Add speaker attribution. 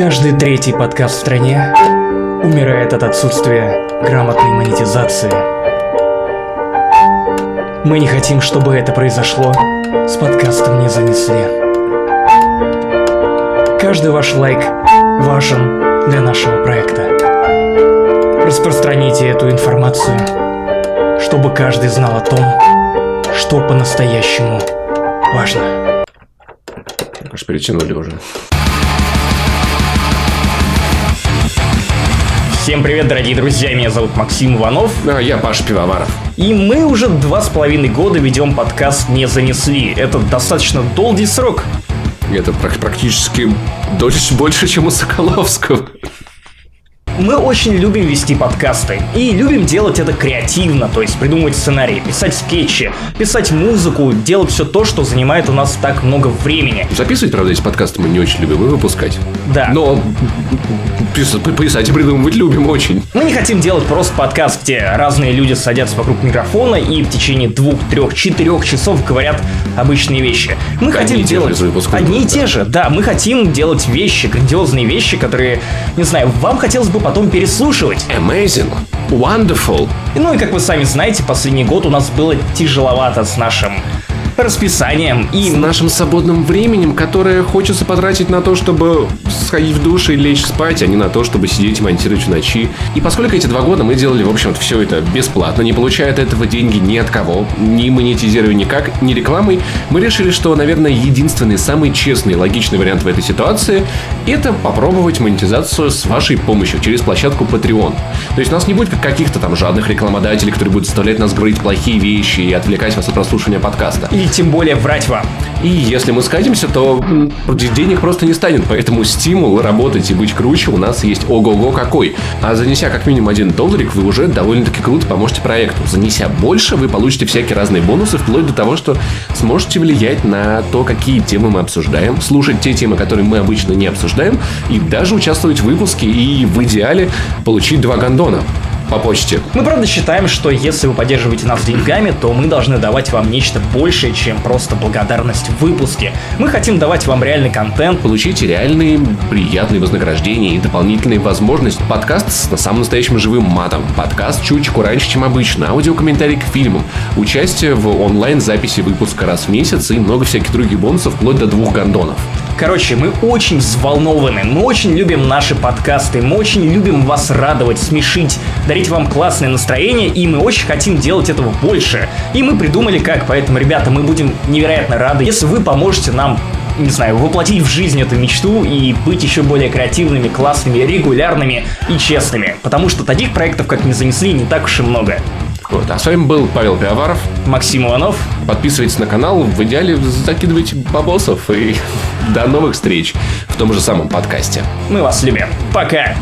Speaker 1: Каждый третий подкаст в стране умирает от отсутствия грамотной монетизации. Мы не хотим, чтобы это произошло. С подкастом не занесли. Каждый ваш лайк важен для нашего проекта. Распространите эту информацию, чтобы каждый знал о том, что по-настоящему важно.
Speaker 2: Аж перетянули уже.
Speaker 1: Всем привет, дорогие друзья, меня зовут Максим Иванов.
Speaker 2: А я Паша Пивоваров.
Speaker 1: И мы уже два с половиной года ведем подкаст «Не занесли». Это достаточно долгий срок.
Speaker 2: Это практически дольше, больше, чем у Соколовского.
Speaker 1: Мы очень любим вести подкасты и любим делать это креативно, то есть придумывать сценарии, писать скетчи, писать музыку, делать все то, что занимает у нас так много времени.
Speaker 2: Записывать, правда, эти подкасты мы не очень любим, и выпускать.
Speaker 1: Да.
Speaker 2: Но писать и придумывать любим очень.
Speaker 1: Мы не хотим делать просто подкаст, где разные люди садятся вокруг микрофона и в течение двух, трех, четырех часов говорят обычные вещи. Мы
Speaker 2: Одни
Speaker 1: хотим
Speaker 2: и те же
Speaker 1: делать одни и те же, да. Мы хотим делать вещи, грандиозные вещи, которые, не знаю, вам хотелось бы потом переслушивать.
Speaker 2: Amazing. Wonderful.
Speaker 1: Ну и как вы сами знаете, последний год у нас было тяжеловато с нашим расписанием и
Speaker 2: С нашим свободным временем, которое хочется потратить на то, чтобы сходить в душ и лечь спать, а не на то, чтобы сидеть и монтировать в ночи. И поскольку эти два года мы делали, в общем-то, все это бесплатно, не получая от этого деньги ни от кого, ни монетизируя никак, ни рекламой, мы решили, что, наверное, единственный, самый честный логичный вариант в этой ситуации – это попробовать монетизацию с вашей помощью через площадку Patreon. То есть у нас не будет как каких-то там жадных рекламодателей, которые будут заставлять нас говорить плохие вещи и отвлекать вас от прослушивания подкаста.
Speaker 1: и тем более врать вам.
Speaker 2: И если мы скатимся, то денег просто не станет, поэтому стимул работать и быть круче у нас есть ого-го какой. А занеся как минимум один долларик, вы уже довольно-таки круто поможете проекту. Занеся больше, вы получите всякие разные бонусы, вплоть до того, что сможете влиять на то, какие темы мы обсуждаем, слушать те темы, которые мы обычно не обсуждаем, и даже участвовать в выпуске и в идеале получить два гондона по почте.
Speaker 1: Мы правда считаем, что если вы поддерживаете нас деньгами, то мы должны давать вам нечто большее, чем просто благодарность в выпуске. Мы хотим давать вам реальный контент,
Speaker 2: Получите реальные приятные вознаграждения и дополнительные возможности. Подкаст с на самым настоящим живым матом. Подкаст чуточку раньше, чем обычно. Аудиокомментарий к фильмам. Участие в онлайн-записи выпуска раз в месяц и много всяких других бонусов, вплоть до двух гондонов.
Speaker 1: Короче, мы очень взволнованы, мы очень любим наши подкасты, мы очень любим вас радовать, смешить, дарить вам классное настроение, и мы очень хотим делать этого больше. И мы придумали как, поэтому, ребята, мы будем невероятно рады, если вы поможете нам не знаю, воплотить в жизнь эту мечту и быть еще более креативными, классными, регулярными и честными. Потому что таких проектов, как не занесли, не так уж и много.
Speaker 2: Вот. А с вами был Павел Пиаваров.
Speaker 1: Максим Иванов,
Speaker 2: Подписывайтесь на канал, в идеале закидывайте бабосов и до новых встреч в том же самом подкасте.
Speaker 1: мы вас любим. Пока!